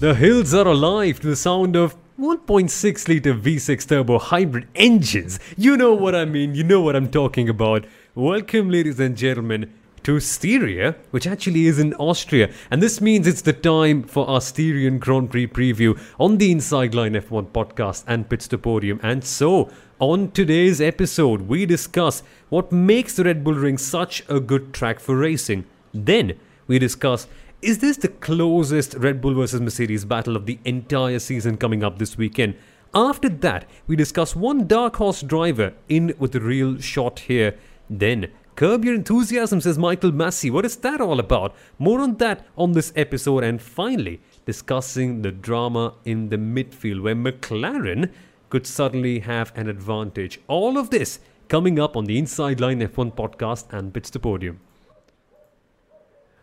The hills are alive to the sound of 1.6 litre V6 turbo hybrid engines. You know what I mean, you know what I'm talking about. Welcome, ladies and gentlemen, to Styria, which actually is in Austria. And this means it's the time for our Styrian Grand Prix preview on the Inside Line F1 podcast and Pits to Podium. And so, on today's episode, we discuss what makes the Red Bull Ring such a good track for racing. Then, we discuss is this the closest Red Bull versus Mercedes battle of the entire season coming up this weekend? After that, we discuss one dark horse driver in with a real shot here. Then, curb your enthusiasm, says Michael Masi. What is that all about? More on that on this episode. And finally, discussing the drama in the midfield where McLaren could suddenly have an advantage. All of this coming up on the Inside Line F1 podcast and Pits to Podium.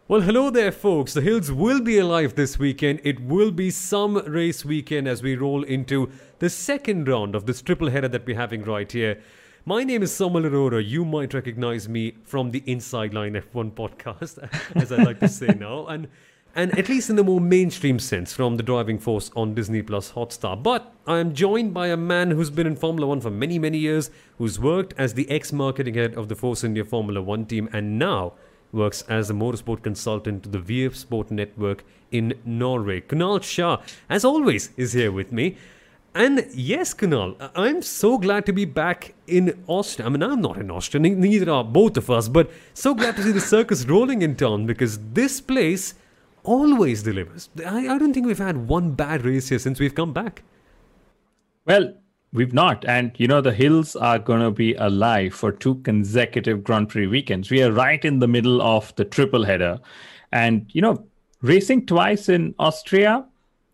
Well, hello there, folks. The hills will be alive this weekend. It will be some race weekend as we roll into the second round of this triple header that we're having right here. My name is Samuel Arora. You might recognize me from the Inside Line F1 podcast, as I like to say now, and and at least in the more mainstream sense, from the driving force on Disney Plus Hotstar. But I am joined by a man who's been in Formula One for many, many years, who's worked as the ex-marketing head of the Force India Formula One team, and now works as a motorsport consultant to the VF Sport Network in Norway. Kunal Shah, as always, is here with me. And yes, Kunal, I'm so glad to be back in Austria. I mean, I'm not in Austria, neither are both of us, but so glad to see the circus rolling in town because this place always delivers. I, I don't think we've had one bad race here since we've come back. Well, We've not. And, you know, the hills are going to be alive for two consecutive Grand Prix weekends. We are right in the middle of the triple header. And, you know, racing twice in Austria,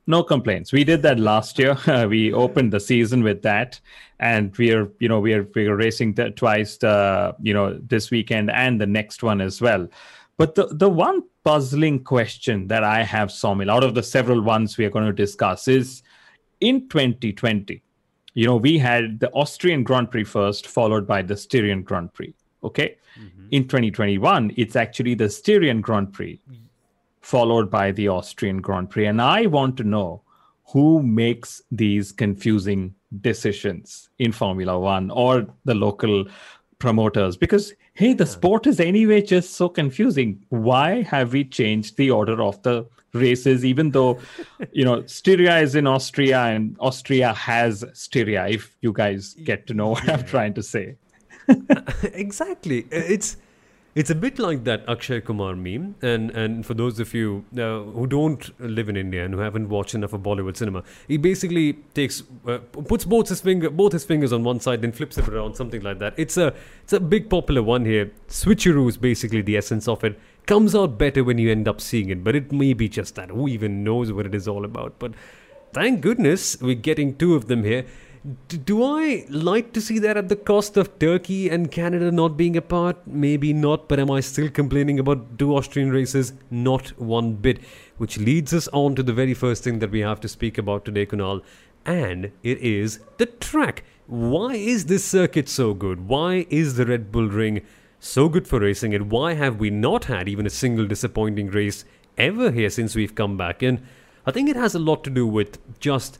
no complaints. We did that last year. we opened the season with that. And we are, you know, we are, we are racing twice, uh, you know, this weekend and the next one as well. But the, the one puzzling question that I have, Somil, out of the several ones we are going to discuss is in 2020, you know, we had the Austrian Grand Prix first, followed by the Styrian Grand Prix. Okay. Mm-hmm. In 2021, it's actually the Styrian Grand Prix, followed by the Austrian Grand Prix. And I want to know who makes these confusing decisions in Formula One or the local promoters because hey the sport is anyway just so confusing why have we changed the order of the races, even though, you know, Styria is in Austria and Austria has Styria, if you guys get to know what yeah. I'm trying to say. exactly. It's it's a bit like that Akshay Kumar meme, and and for those of you uh, who don't live in India and who haven't watched enough of Bollywood cinema, he basically takes uh, puts both his finger both his fingers on one side, then flips it around, something like that. It's a it's a big popular one here. Switcheroo is basically the essence of it. Comes out better when you end up seeing it, but it may be just that. Who even knows what it is all about? But thank goodness we're getting two of them here do I like to see that at the cost of Turkey and Canada not being a part? Maybe not, but am I still complaining about two Austrian races? Not one bit. Which leads us on to the very first thing that we have to speak about today, Kunal, and it is the track. Why is this circuit so good? Why is the Red Bull Ring so good for racing? And why have we not had even a single disappointing race ever here since we've come back? And I think it has a lot to do with just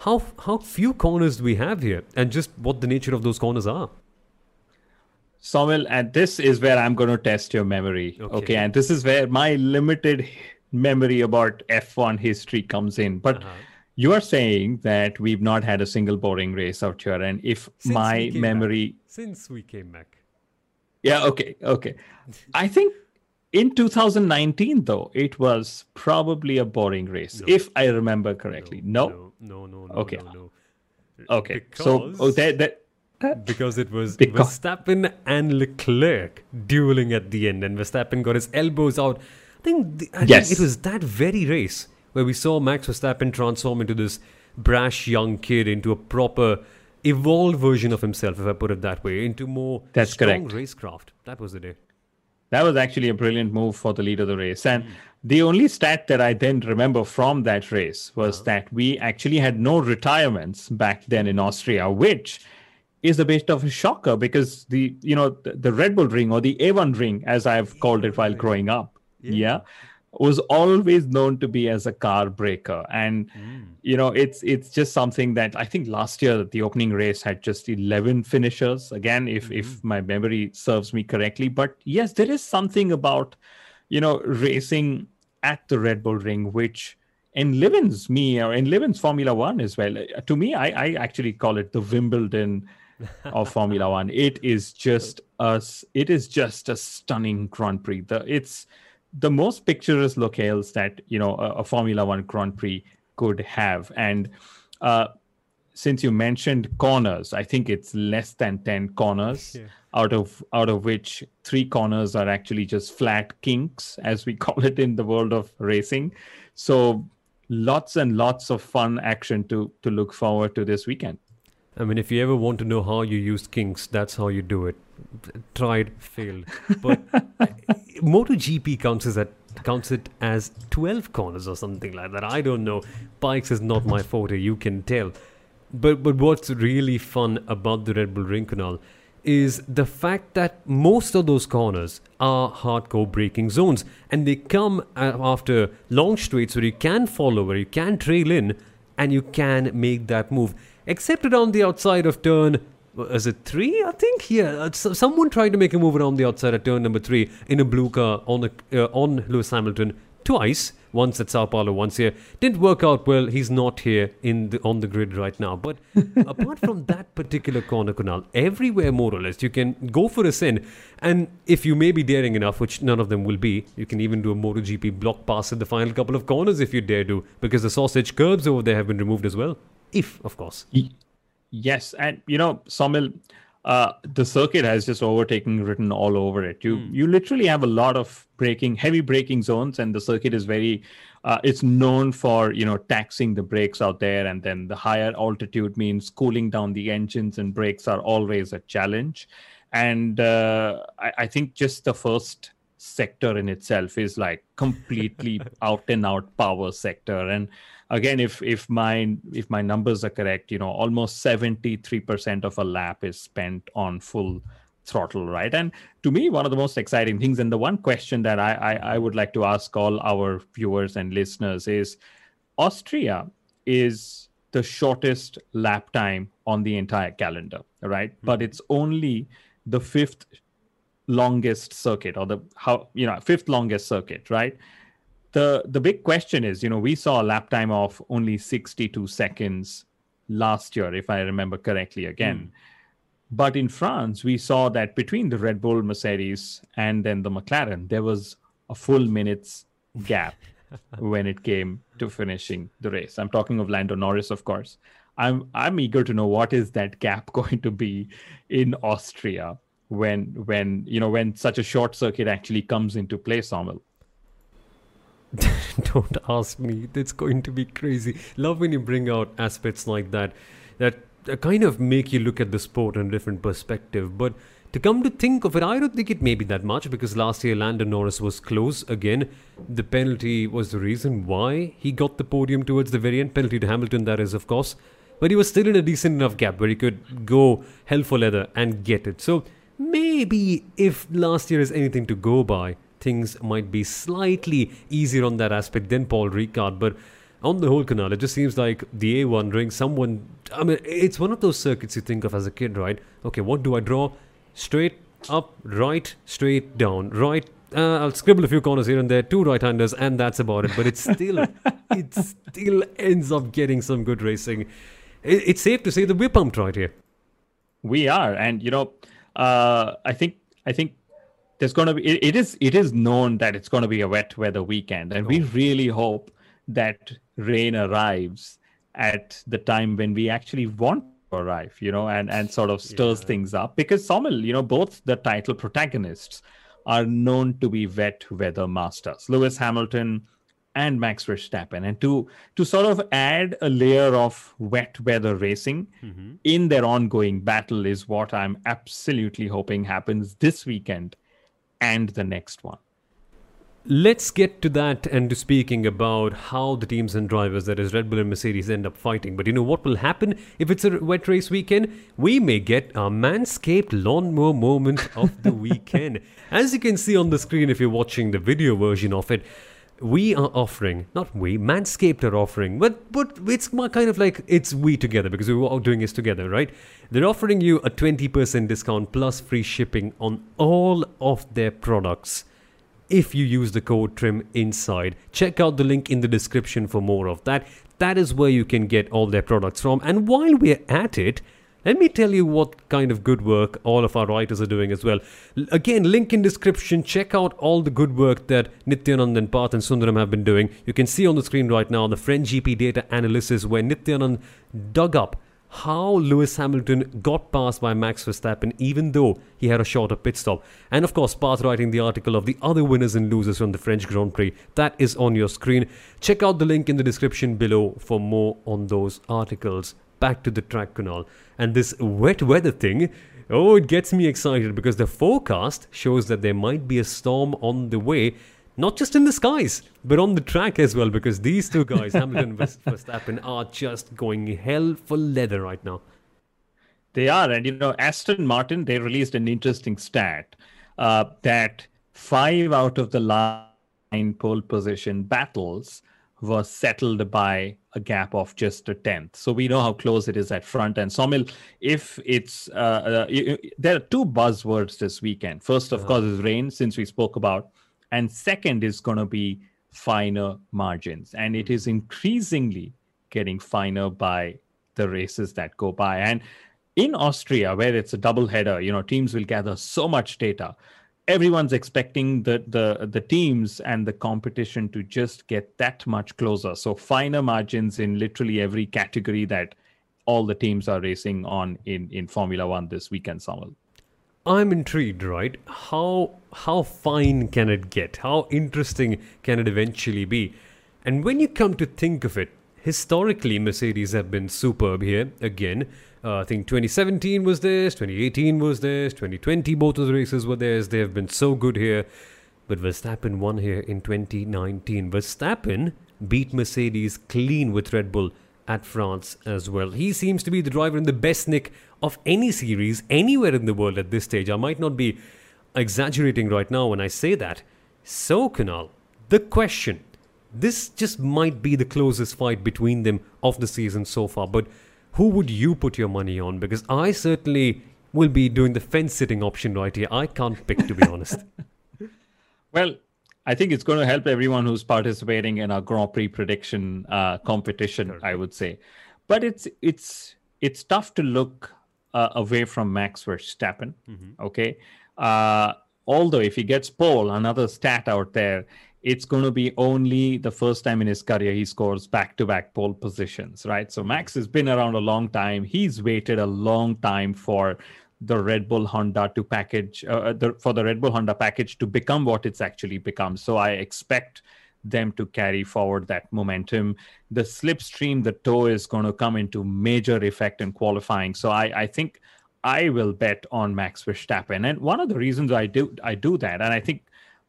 how how few corners do we have here and just what the nature of those corners are Samuel, and this is where I'm going to test your memory. Okay. okay. And this is where my limited memory about F1 history comes in. But uh-huh. you are saying that we've not had a single boring race out here. And if Since my memory. Back. Since we came back. Yeah, okay, okay. I think in 2019, though, it was probably a boring race, no. if I remember correctly. No? no? No, no, no. Okay. No, no. Okay. Because, so oh, that that. because it was because. Verstappen and Leclerc dueling at the end, and Verstappen got his elbows out. I think, the, I yes. think it was that very race where we saw Max Verstappen transform into this brash young kid into a proper evolved version of himself, if I put it that way, into more That's strong correct. racecraft. That was the day. That was actually a brilliant move for the lead of the race. And mm. the only stat that I then remember from that race was uh-huh. that we actually had no retirements back then in Austria, which is a bit of a shocker because the you know the, the Red Bull ring or the A1 ring, as I've called it while growing up, yeah, yeah was always known to be as a car breaker. And mm. you know it's it's just something that i think last year the opening race had just 11 finishers. Again if mm-hmm. if my memory serves me correctly. But yes there is something about you know racing at the red bull ring which enlivens me or enlivens formula 1 as well. To me i i actually call it the wimbledon of formula 1 it is just us it is just a stunning grand prix. The it's the most picturesque locales that you know a, a Formula One Grand Prix could have. And uh, since you mentioned corners, I think it's less than ten corners. Yeah. Out of out of which three corners are actually just flat kinks, as we call it in the world of racing. So lots and lots of fun action to to look forward to this weekend. I mean, if you ever want to know how you use kinks, that's how you do it. Tried, failed. But MotoGP counts as that counts it as 12 corners or something like that. I don't know. Bikes is not my forte, you can tell. But but what's really fun about the Red Bull Ring Kunal is the fact that most of those corners are hardcore braking zones and they come after long straights where you can follow, where you can trail in and you can make that move except around the outside of turn. Is it three? I think yeah. Uh, someone tried to make a move around the outside at turn number three in a blue car on a, uh, on Lewis Hamilton twice. Once at Sao Paulo, once here. Didn't work out well. He's not here in the, on the grid right now. But apart from that particular corner, Kunal, everywhere more or less, you can go for a sin. And if you may be daring enough, which none of them will be, you can even do a MotoGP block pass at the final couple of corners if you dare to, because the sausage curbs over there have been removed as well if of course. Yes, and you know, Somil, uh, the circuit has just overtaken written all over it. You mm. you literally have a lot of braking, heavy braking zones, and the circuit is very. Uh, it's known for you know taxing the brakes out there, and then the higher altitude means cooling down the engines, and brakes are always a challenge. And uh, I, I think just the first sector in itself is like completely out and out power sector. And again if if my if my numbers are correct you know almost 73% of a lap is spent on full throttle right? And to me one of the most exciting things and the one question that I, I i, would like to ask all our viewers and listeners is austria is the shortest lap time on the entire calendar right? Mm-hmm. but it's only the fifth longest circuit or the how you know fifth longest circuit right the the big question is, you know, we saw a lap time of only 62 seconds last year, if I remember correctly. Again. Mm. But in France, we saw that between the Red Bull, Mercedes, and then the McLaren, there was a full minute's gap when it came to finishing the race. I'm talking of Lando Norris, of course. I'm I'm eager to know what is that gap going to be in Austria when when you know when such a short circuit actually comes into play, Somil. don't ask me. It's going to be crazy. Love when you bring out aspects like that that kind of make you look at the sport in a different perspective. But to come to think of it, I don't think it may be that much because last year Lando Norris was close again. The penalty was the reason why he got the podium towards the very end. Penalty to Hamilton, that is, of course. But he was still in a decent enough gap where he could go hell for leather and get it. So maybe if last year is anything to go by, things might be slightly easier on that aspect than Paul Ricard. But on the whole, Kunal, it just seems like the A1 ring, someone. I mean, it's one of those circuits you think of as a kid, right? Okay, what do I draw? Straight up, right, straight down, right. Uh, I'll scribble a few corners here and there, two right-handers, and that's about it. But it's still, it still ends up getting some good racing. It, it's safe to say that we're pumped right here. We are, and you know, uh, I think I think there's going to be it, it is it is known that it's going to be a wet weather weekend and oh. we really hope that rain arrives at the time when we actually want to arrive you know and and sort of stirs yeah. things up because Somil, you know both the title protagonists are known to be wet weather masters lewis hamilton and max verstappen and to to sort of add a layer of wet weather racing mm-hmm. in their ongoing battle is what i'm absolutely hoping happens this weekend and the next one. Let's get to that and to speaking about how the teams and drivers, that is Red Bull and Mercedes, end up fighting. But you know what will happen if it's a wet race weekend? We may get a manscaped lawnmower moment of the weekend. As you can see on the screen if you're watching the video version of it, we are offering, not we, Manscaped are offering, but but it's kind of like it's we together because we're all doing this together, right? They're offering you a 20% discount plus free shipping on all of their products if you use the code TRIM inside. Check out the link in the description for more of that. That is where you can get all their products from. And while we're at it, let me tell you what kind of good work all of our writers are doing as well. Again, link in description. Check out all the good work that Nityanand and Parth and Sundaram have been doing. You can see on the screen right now the French GP data analysis where Nityanand dug up how Lewis Hamilton got passed by Max Verstappen even though he had a shorter pit stop. And of course, Parth writing the article of the other winners and losers from the French Grand Prix. That is on your screen. Check out the link in the description below for more on those articles. Back to the track Kunal. And this wet weather thing, oh, it gets me excited because the forecast shows that there might be a storm on the way not just in the skies, but on the track as well, because these two guys, Hamilton and Verstappen, are just going hell for leather right now. They are, and you know, Aston Martin they released an interesting stat uh, that five out of the last nine pole position battles were settled by a gap of just a tenth. So we know how close it is at front. And Somil, if it's uh, uh, there are two buzzwords this weekend. First, of course, is rain, since we spoke about, and second is going to be finer margins, and it is increasingly getting finer by the races that go by. And in Austria, where it's a double header, you know, teams will gather so much data. Everyone's expecting the the the teams and the competition to just get that much closer. So finer margins in literally every category that all the teams are racing on in in Formula One this weekend, Samuel. I'm intrigued, right? How how fine can it get? How interesting can it eventually be? And when you come to think of it, historically Mercedes have been superb here. Again, uh, I think 2017 was theirs, 2018 was theirs, 2020 both of the races were theirs. They have been so good here. But Verstappen won here in 2019. Verstappen beat Mercedes clean with Red Bull at France as well. He seems to be the driver in the best nick of any series anywhere in the world at this stage. I might not be exaggerating right now when I say that. So, Kunal, the question this just might be the closest fight between them of the season so far, but who would you put your money on? Because I certainly will be doing the fence sitting option right here. I can't pick, to be honest. Well, I think it's going to help everyone who's participating in our Grand Prix prediction uh, competition. I would say, but it's it's it's tough to look uh, away from Max Verstappen. Okay, uh, although if he gets pole, another stat out there, it's going to be only the first time in his career he scores back-to-back pole positions. Right. So Max has been around a long time. He's waited a long time for the Red Bull Honda to package uh, the, for the Red Bull Honda package to become what it's actually become. So I expect them to carry forward that momentum. The slipstream, the toe is going to come into major effect in qualifying. So I, I think I will bet on Max Verstappen. And one of the reasons I do I do that, and I think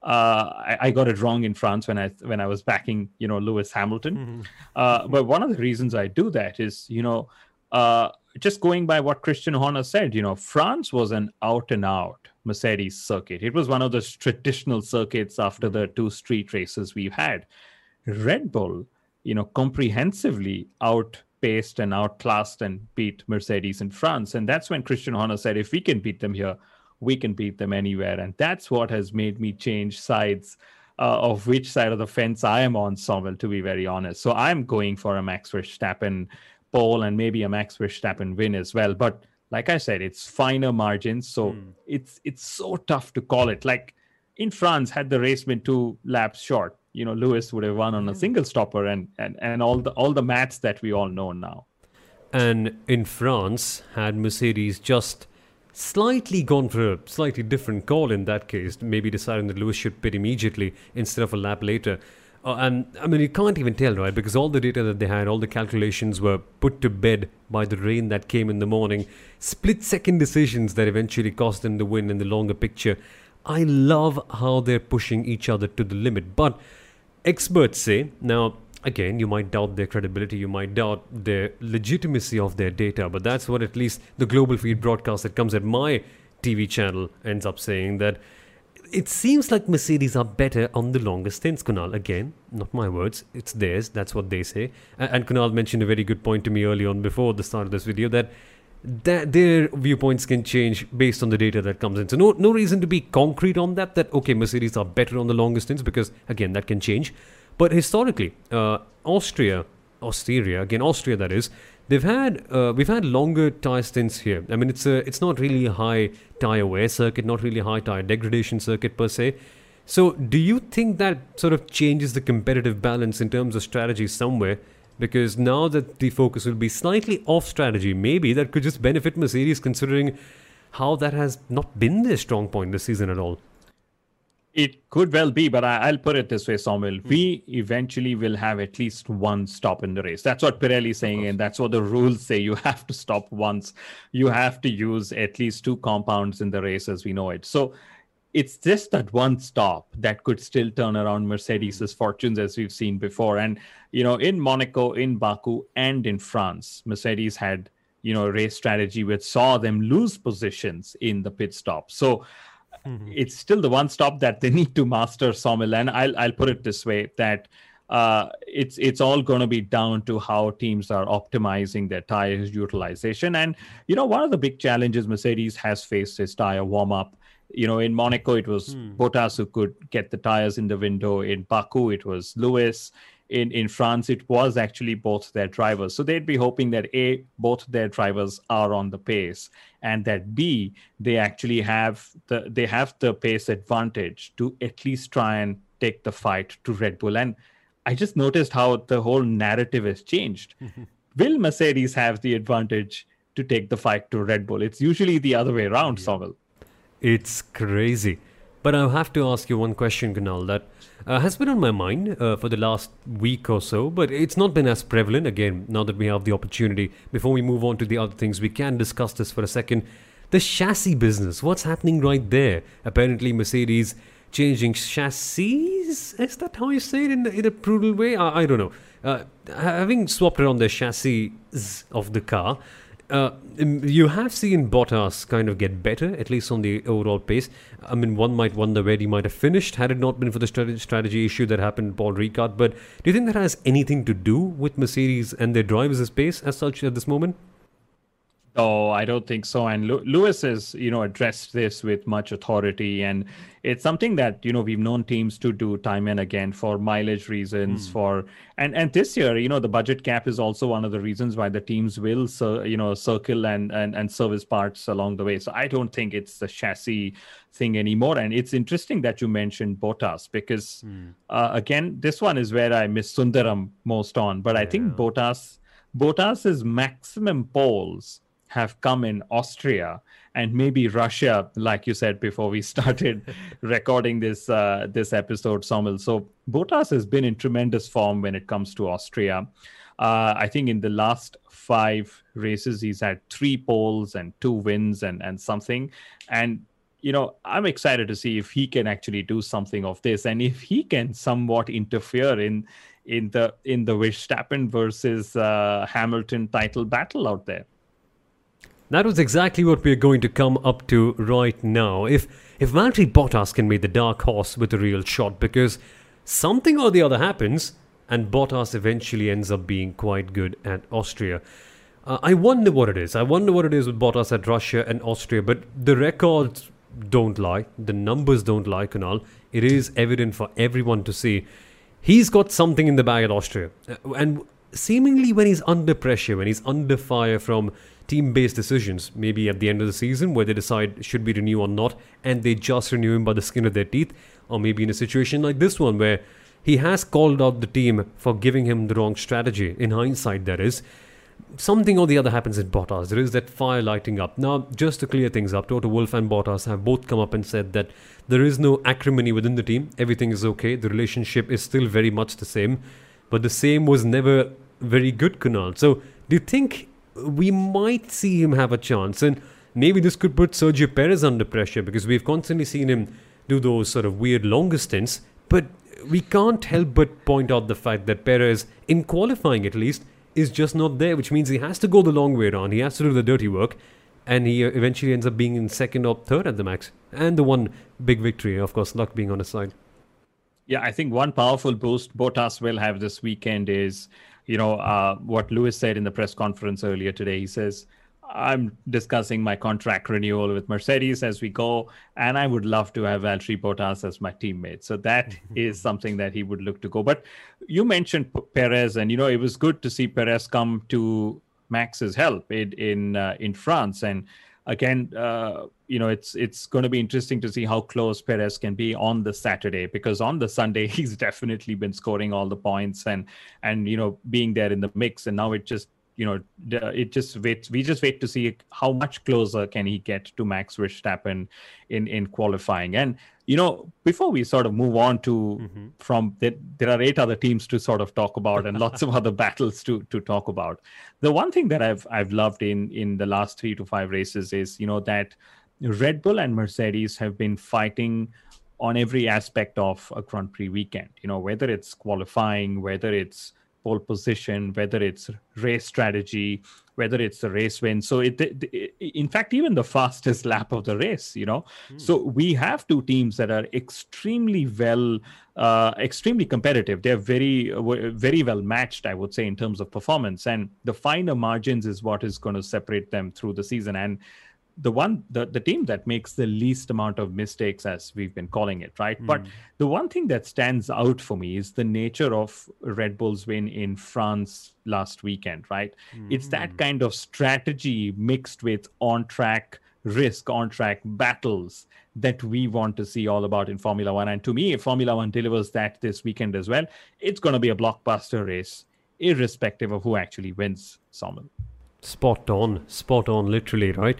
uh, I, I got it wrong in France when I when I was backing you know Lewis Hamilton. Uh, but one of the reasons I do that is you know uh, just going by what Christian Horner said, you know, France was an out and out Mercedes circuit. It was one of those traditional circuits after the two street races we've had. Red Bull, you know, comprehensively outpaced and outclassed and beat Mercedes in France. And that's when Christian Horner said, if we can beat them here, we can beat them anywhere. And that's what has made me change sides uh, of which side of the fence I am on, Samuel, to be very honest. So I'm going for a Max Verstappen pole and maybe a Max Verstappen win as well. But like I said, it's finer margins, so it's it's so tough to call it. Like in France, had the race been two laps short, you know, Lewis would have won on a single stopper and and and all the all the maths that we all know now. And in France, had Mercedes just slightly gone for a slightly different call in that case, maybe deciding that Lewis should pit immediately instead of a lap later. Uh, and I mean, you can't even tell, right? Because all the data that they had, all the calculations were put to bed by the rain that came in the morning. Split second decisions that eventually cost them the win in the longer picture. I love how they're pushing each other to the limit. But experts say, now, again, you might doubt their credibility, you might doubt their legitimacy of their data, but that's what at least the global feed broadcast that comes at my TV channel ends up saying that it seems like Mercedes are better on the longer stints, Kunal. Again, not my words, it's theirs. That's what they say. And, and Kunal mentioned a very good point to me early on before the start of this video that that their viewpoints can change based on the data that comes in. So no no reason to be concrete on that. That okay, Mercedes are better on the longest stints because again that can change. But historically, uh, Austria, Austria again Austria that is, they've had uh, we've had longer tire stints here. I mean it's a it's not really a high tire wear circuit, not really a high tire degradation circuit per se. So do you think that sort of changes the competitive balance in terms of strategy somewhere? because now that the focus will be slightly off strategy, maybe that could just benefit Mercedes considering how that has not been their strong point this season at all. It could well be, but I, will put it this way, Samuel. Mm. We eventually will have at least one stop in the race. That's what Pirelli is saying, and that's what the rules say. You have to stop once. You have to use at least two compounds in the race as we know it. So it's just that one stop that could still turn around Mercedes's fortunes as we've seen before. And you know, in Monaco, in Baku, and in France, Mercedes had you know a race strategy which saw them lose positions in the pit stop. So mm-hmm. it's still the one stop that they need to master, Saumil. And I'll I'll put it this way that uh, it's it's all going to be down to how teams are optimizing their tires utilization. And you know, one of the big challenges Mercedes has faced is tire warm up you know, in Monaco, it was hmm. Bottas who could get the tires in the window. In Baku, it was Lewis. In, in France, it was actually both their drivers. So they'd be hoping that A, both their drivers are on the pace, and that B, they actually have the they have the pace advantage to at least try and take the fight to Red Bull. And I just noticed how the whole narrative has changed. Will Mercedes have the advantage to take the fight to Red Bull? It's usually the other way around, yeah. It's crazy. But I have to ask you one question, Kunal, that uh, has been on my mind uh, for the last week or so, but it's not been as prevalent. Again, now that we have the opportunity, before we move on to the other things, we can discuss this for a second. The chassis business, what's happening right there? Apparently, Mercedes changing chassis. Is that how you say it in, in a brutal way? I, I don't know. Uh, having swapped around the chassis of the car, uh, um, you have seen Bottas kind of get better, at least on the overall pace. I mean, one might wonder where he might have finished had it not been for the strategy issue that happened Paul Ricard. But do you think that has anything to do with Mercedes and their drivers' pace as such at this moment? Oh, I don't think so. And Lewis has, you know, addressed this with much authority, and it's something that you know we've known teams to do time and again for mileage reasons. Mm. For and and this year, you know, the budget cap is also one of the reasons why the teams will, so you know, circle and and and service parts along the way. So I don't think it's the chassis thing anymore. And it's interesting that you mentioned Bottas because mm. uh, again, this one is where I miss Sundaram most on. But I think Bottas Bottas's maximum poles have come in Austria and maybe Russia, like you said before we started recording this uh, this episode, Saumil. So Bottas has been in tremendous form when it comes to Austria. Uh, I think in the last five races, he's had three poles and two wins and and something. And you know, I'm excited to see if he can actually do something of this, and if he can somewhat interfere in in the in the Verstappen versus uh, Hamilton title battle out there. That was exactly what we're going to come up to right now. If if Valtteri Bottas can be the dark horse with a real shot, because something or the other happens, and Bottas eventually ends up being quite good at Austria. Uh, I wonder what it is. I wonder what it is with Bottas at Russia and Austria, but the records don't lie. The numbers don't lie, Kunal. It is evident for everyone to see. He's got something in the bag at Austria. Uh, and seemingly when he's under pressure, when he's under fire from team based decisions, maybe at the end of the season where they decide should we renew or not, and they just renew him by the skin of their teeth, or maybe in a situation like this one where he has called out the team for giving him the wrong strategy. In hindsight, that is. Something or the other happens in Bottas. There is that fire lighting up. Now, just to clear things up, Toto Wolff and Bottas have both come up and said that there is no acrimony within the team. Everything is okay. The relationship is still very much the same. But the same was never very good, Kunal. So, do you think we might see him have a chance. And maybe this could put Sergio Perez under pressure because we've constantly seen him do those sort of weird longer stints. But we can't help but point out the fact that Perez, in qualifying at least, is just not there, which means he has to go the long way around. He has to do the dirty work. and he eventually ends up being in second or third at the max. And the one big victory, of course, luck being on his side. Yeah, I think one powerful boost Bottas will have this weekend is, you know, uh, what Lewis said in the press conference earlier today. He says, I'm discussing my contract renewal with Mercedes as we go, and I would love to have Valtteri Bottas as my teammate. So that is something that he would look to go. But you mentioned Perez, and you know it was good to see Perez come to Max's help in in, uh, in France, and again, uh, you know, it's it's going to be interesting to see how close Perez can be on the Saturday because on the Sunday he's definitely been scoring all the points and and you know being there in the mix, and now it just you know, it just waits. We just wait to see how much closer can he get to Max Verstappen in in qualifying. And you know, before we sort of move on to mm-hmm. from there, there are eight other teams to sort of talk about and lots of other battles to to talk about. The one thing that I've I've loved in in the last three to five races is you know that Red Bull and Mercedes have been fighting on every aspect of a Grand Prix weekend. You know, whether it's qualifying, whether it's pole position, whether it's race strategy, whether it's a race win. So it, it, in fact, even the fastest lap of the race, you know. Mm. So we have two teams that are extremely well, uh, extremely competitive. They're very, very well matched, I would say, in terms of performance. And the finer margins is what is going to separate them through the season. And the one the, the team that makes the least amount of mistakes as we've been calling it right mm. but hmm. the one thing that stands out for me is the nature of red bull's win in france last weekend right mm. it's that hmm. kind of strategy mixed with on track risk on track battles that we want to see all about in formula one and to me if formula one delivers that this weekend as well it's going to be a blockbuster race irrespective of who actually wins Somil. spot on spot on literally right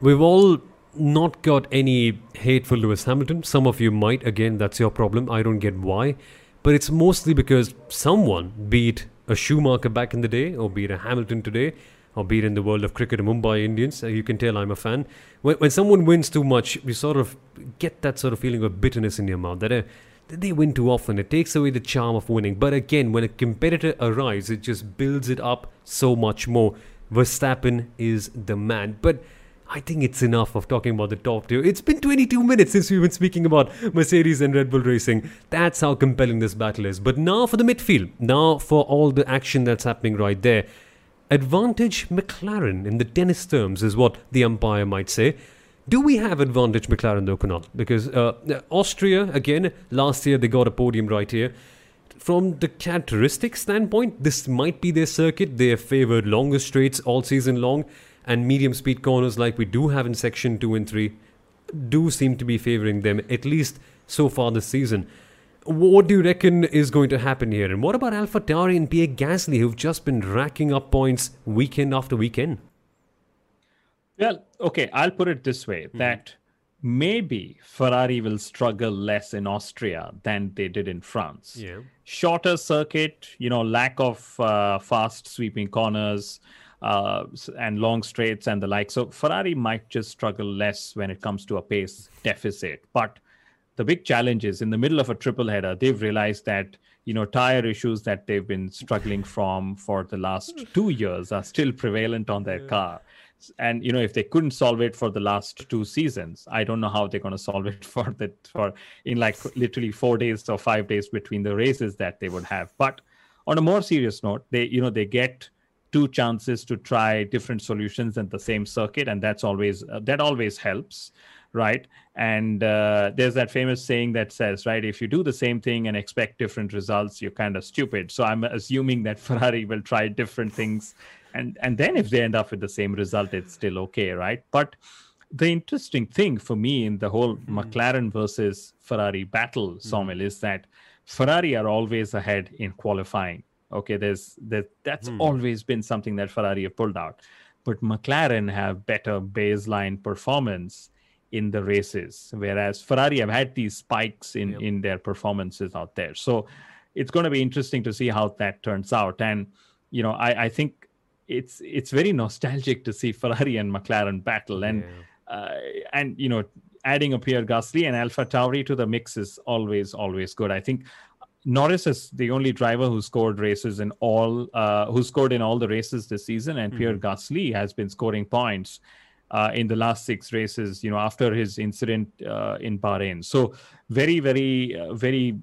We've all not got any hate for Lewis Hamilton. Some of you might. Again, that's your problem. I don't get why. But it's mostly because someone, be it a Schumacher back in the day, or be it a Hamilton today, or be it in the world of cricket, Mumbai Indians, uh, you can tell I'm a fan. When, when someone wins too much, you sort of get that sort of feeling of bitterness in your mouth. That uh, they win too often. It takes away the charm of winning. But again, when a competitor arrives, it just builds it up so much more. Verstappen is the man. But I think it's enough of talking about the top two. It's been 22 minutes since we've been speaking about Mercedes and Red Bull Racing. That's how compelling this battle is. But now for the midfield. Now for all the action that's happening right there. Advantage McLaren in the tennis terms is what the umpire might say. Do we have advantage McLaren though, Kunal? Because uh, Austria, again, last year they got a podium right here from the characteristic standpoint, this might be their circuit. They have favored longer straights all season long and medium speed corners like we do have in section 2 and 3 do seem to be favoring them at least so far this season. What do you reckon is going to happen here? And what about Alpha Tauri and Pierre Gasly, who've just been racking up points weekend after weekend? Well, okay, I'll put it this way mm-hmm. that maybe Ferrari will struggle less in Austria than they did in France. Yeah. Shorter circuit, you know, lack of uh, fast sweeping corners, uh, and long straights and the like. So Ferrari might just struggle less when it comes to a pace deficit. But the big challenge is in the middle of a triple header, they've realized that you know tire issues that they've been struggling from for the last two years are still prevalent on their car and you know if they couldn't solve it for the last two seasons i don't know how they're going to solve it for the for in like literally four days or five days between the races that they would have but on a more serious note they you know they get two chances to try different solutions in the same circuit and that's always uh, that always helps right and uh, there's that famous saying that says right if you do the same thing and expect different results you're kind of stupid so i'm assuming that ferrari will try different things and and then if they end up with the same result it's still okay right but the interesting thing for me in the whole mm-hmm. mclaren versus ferrari battle mm-hmm. Somil, is that ferrari are always ahead in qualifying Okay, there's that that's hmm. always been something that Ferrari have pulled out, but McLaren have better baseline performance in the races, whereas Ferrari have had these spikes in yep. in their performances out there. So it's going to be interesting to see how that turns out. And you know, I, I think it's it's very nostalgic to see Ferrari and McLaren battle, and yeah. uh, and you know, adding a Pierre Gasly and Alpha Tauri to the mix is always always good. I think Norris is the only driver who scored races in all, uh, who scored in all the races this season, and mm-hmm. Pierre Gasly has been scoring points uh, in the last six races, you know, after his incident uh, in Bahrain. So very, very, uh, very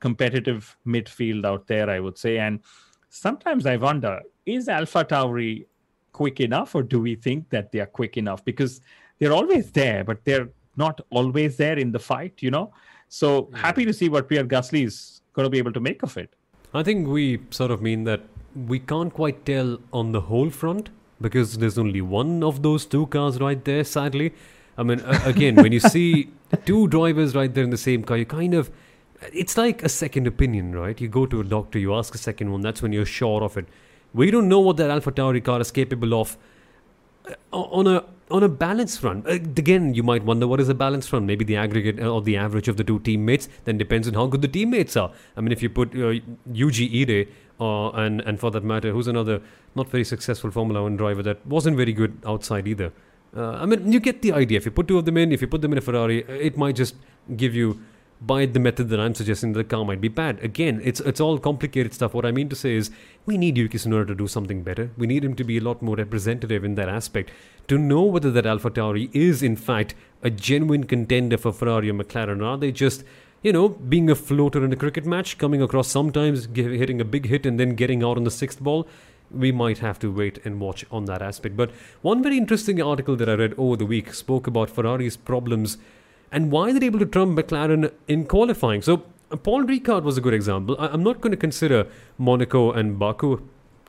competitive midfield out there, I would say. And sometimes I wonder, is Alpha Tauri quick enough, or do we think that they are quick enough? Because they're always there, but they're not always there in the fight, you know. So happy to see what Pierre Gasly is going to be able to make of it. I think we sort of mean that we can't quite tell on the whole front because there's only one of those two cars right there, sadly. I mean, again, when you see two drivers right there in the same car, you kind of. It's like a second opinion, right? You go to a doctor, you ask a second one, that's when you're sure of it. We don't know what that Alpha Tauri car is capable of on a on a balance front. Uh, again, you might wonder what is a balance front? Maybe the aggregate uh, or the average of the two teammates. Then depends on how good the teammates are. I mean, if you put uh, Yuji Ide uh, and and for that matter, who's another not very successful Formula One driver that wasn't very good outside either. Uh, I mean, you get the idea. If you put two of them in, if you put them in a Ferrari, it might just give you by the method that I'm suggesting, the car might be bad. Again, it's it's all complicated stuff. What I mean to say is, we need Yuki Tsunoda to do something better. We need him to be a lot more representative in that aspect to know whether that Alpha Tauri is in fact a genuine contender for Ferrari or McLaren. Or are they just you know, being a floater in a cricket match, coming across sometimes, hitting a big hit and then getting out on the sixth ball. We might have to wait and watch on that aspect. But one very interesting article that I read over the week spoke about Ferrari's problems and why they're able to trump McLaren in qualifying. So Paul Ricard was a good example. I- am not going to consider Monaco and Baku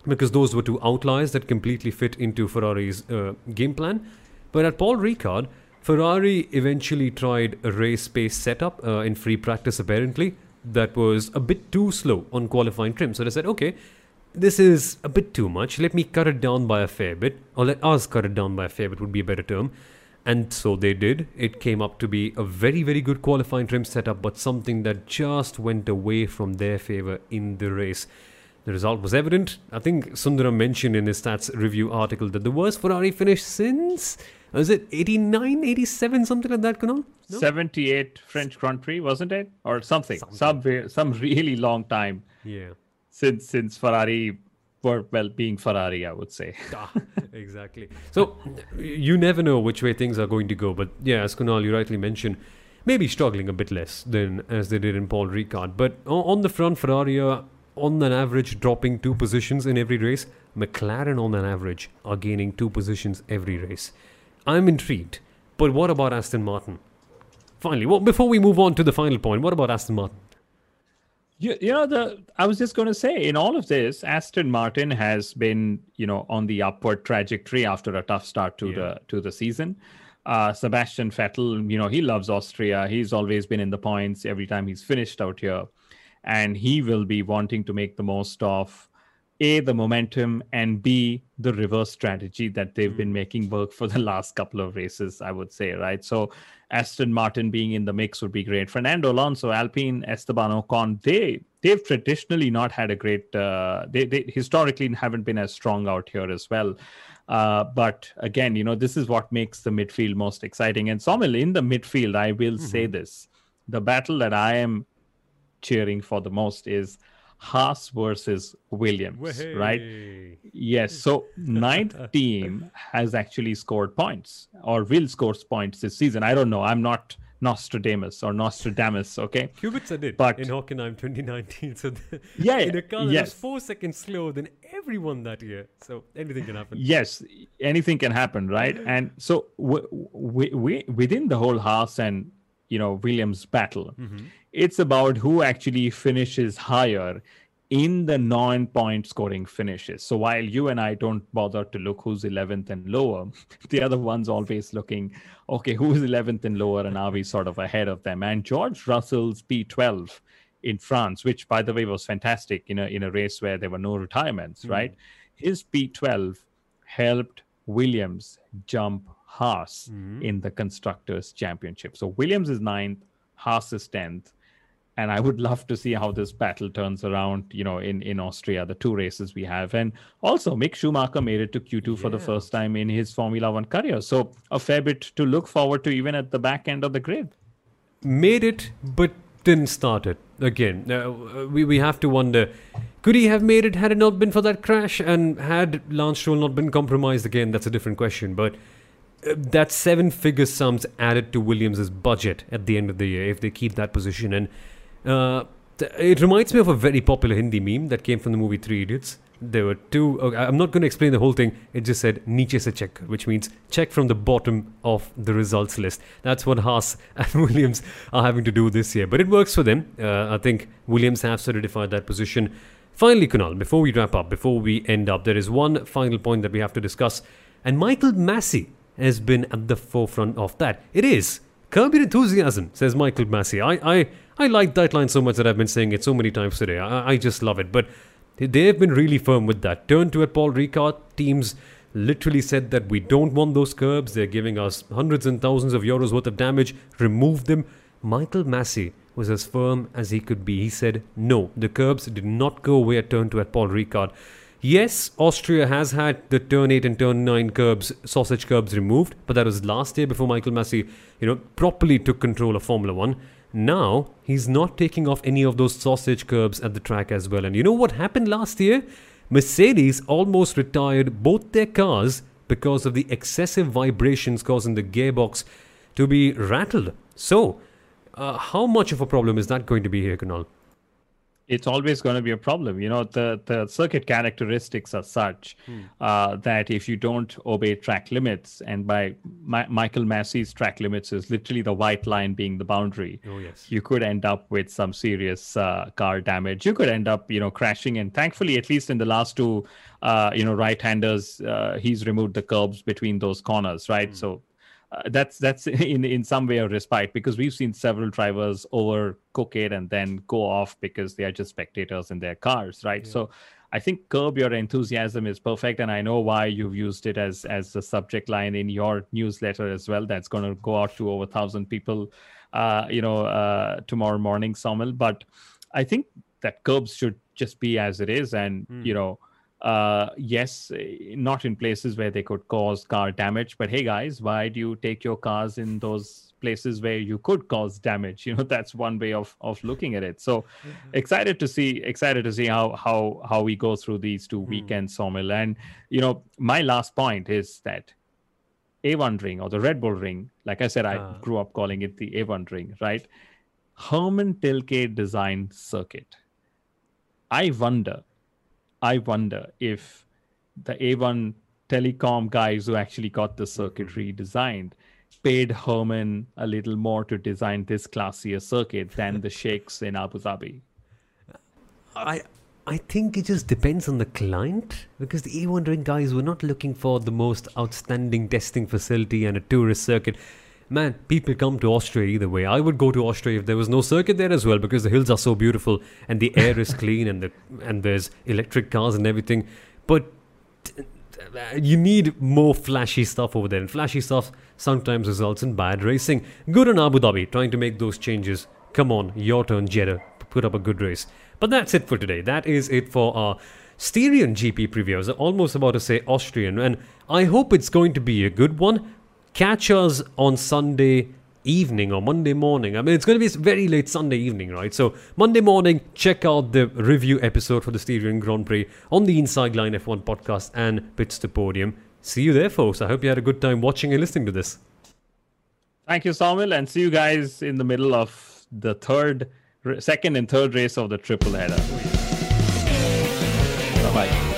because those were two outliers that completely fit into Ferrari's uh, game plan. But at Paul Ricard, Ferrari eventually tried a race pace setup uh, in free practice, apparently, that was a bit too slow on qualifying trim. So they said, okay, this is a bit too much. Let me cut it down by a fair bit, or let us cut it down by a fair bit, would be a better term. And so they did. It came up to be a very, very good qualifying trim setup, but something that just went away from their favor in the race. The result was evident. I think Sundaram mentioned in his stats review article that the worst Ferrari finish since was it 89, 87, something like that, Kunal? No? 78 French Grand Prix, wasn't it? Or something. something. Some, some really long time. Yeah. Since since Ferrari were well being Ferrari, I would say. ah, exactly. So you never know which way things are going to go. But yeah, as Kunal, you rightly mentioned, maybe struggling a bit less than as they did in Paul Ricard. But on the front, Ferrari are on an average dropping two positions in every race. McLaren on an average are gaining two positions every race. I'm intrigued. But what about Aston Martin? Finally, well, before we move on to the final point, what about Aston Martin? You, you know the I was just going to say in all of this, Aston Martin has been you know on the upward trajectory after a tough start to yeah. the to the season. Uh, Sebastian Vettel, you know he loves Austria. He's always been in the points every time he's finished out here, and he will be wanting to make the most of a the momentum and b the reverse strategy that they've been hmm. making work for the last couple of races i would say right so aston martin being in the mix would be great. Fernando alonso alpine esteban ocon they they've traditionally not had a great uh, they, they historically haven't been as strong out here as well. Uh, but again you know this is what makes the midfield most exciting. And Somil in the midfield i will mm-hmm. say this. The battle that i am cheering for the most is Haas versus Williams, Way. right? Yes. So ninth team has actually scored points or will score points this season. I don't know. I'm not Nostradamus or Nostradamus, okay? Kubica did but, in Hockenheim 2019. So the, yeah, in a car that yes. was four seconds slower than everyone that year. So anything can happen. Yes, anything can happen, right? And so w- w- w- within the whole Haas and you know Williams battle. Mm-hmm. It's about who actually finishes higher in the non-point scoring finishes. So while you and I don't bother to look who's 11th and lower, the other one's always looking, okay, who's 11th and lower, and are we sort of ahead of them? And George Russell's P12 in France, which by the way was fantastic in a in a race where there were no retirements, mm-hmm. right? His P12 helped Williams jump Haas mm-hmm. in the Constructors' Championship. So Williams is ninth, Haas is 10th. And I would love to see how this battle turns around, you know, in, in Austria, the two races we have. And also, Mick Schumacher made it to Q2 yeah. for the first time in his Formula One career. So, a fair bit to look forward to, even at the back end of the grid. Made it, but didn't start it. Again, uh, we, we have to wonder could he have made it had it not been for that crash? And had Lance Stroll not been compromised? Again, that's a different question. But uh, that seven figure sums added to Williams' budget at the end of the year if they keep that position. And uh, it reminds me of a very popular Hindi meme that came from the movie Three Idiots. There were two. Okay, I'm not going to explain the whole thing. It just said "niche se check, which means check from the bottom of the results list. That's what Haas and Williams are having to do this year. But it works for them. Uh, I think Williams have solidified that position. Finally, Kunal, before we wrap up, before we end up, there is one final point that we have to discuss. And Michael Masi has been at the forefront of that. It is curb your enthusiasm, says Michael Masi. I, I, I like that line so much that I've been saying it so many times today. I, I just love it. But they've been really firm with that. Turn to it, Paul Ricard. Teams literally said that we don't want those curbs. They're giving us hundreds and thousands of euros worth of damage. Remove them. Michael Masi was as firm as he could be. He said, no, the curbs did not go away at turn two at Paul Ricard. Yes, Austria has had the turn 8 and turn 9 curbs, sausage curbs removed, but that was last year before Michael Masi, you know, properly took control of Formula 1. Now, he's not taking off any of those sausage curbs at the track as well. And you know what happened last year? Mercedes almost retired both their cars because of the excessive vibrations causing the gearbox to be rattled. So, uh, how much of a problem is that going to be here, Kunal? It's always going to be a problem. You know, the, the circuit characteristics are such hmm. uh, that if you don't obey track limits, and by Ma- Michael Masi's track limits is literally the white line being the boundary, oh, yes. you could end up with some serious uh, car damage. You could end up, you know, crashing. And thankfully, at least in the last two, uh, you know, right-handers, uh, he's removed the curbs between those corners, right? Hmm. So uh, that's that's in in some way a respite because we've seen several drivers overcook it and then go off because they are just spectators in their cars, right? Yeah. So I think curb your enthusiasm is perfect, and I know why you've used it as as the subject line in your newsletter as well. That's going to go out to over thousand people, uh, you know, uh, tomorrow morning, Somil. But I think that curbs should just be as it is, and mm. you know uh, yes, not in places where they could cause car damage, but hey guys, why do you take your cars in those places where you could cause damage? You know, that's one way of of looking at it. So mm-hmm. excited to see excited to see how how how we go through these two mm. weekends, Somil. And you know, my last point is that A1 ring or the Red Bull ring, like I said, I uh. grew up calling it the A1 ring, right? Hermann Tilke designed circuit. I wonder I wonder if the A1 telecom guys who actually got the circuit redesigned paid Hermann a little more to design this classier circuit than the sheikhs in Abu Dhabi. I I think it just depends on the client because the A1 ring guys were not looking for the most outstanding testing facility and a tourist circuit man, people come to Austria either way. I would go to Austria if there was no circuit there as well because the hills are so beautiful and the air is clean and the and there's electric cars and everything. But uh, you need more flashy stuff over there, and flashy stuff sometimes results in bad racing. Good on Abu Dhabi trying to make those changes. Come on, your turn, Jeddah. Put up a good race. But that's it for today. That is it for our Styrian GP preview. I was almost about to say Austrian, and I hope it's going to be a good one catch us on Sunday evening or Monday morning. I mean, it's going to be very late Sunday evening, right? So, Monday morning, check out the review episode for the Styrian Grand Prix on the Inside Line F1 podcast and Pits to Podium. See you there, folks. I hope you had a good time watching and listening to this. Thank you, Somil, and see you guys in the middle of the third, second, and third race of the triple header. Bye bye.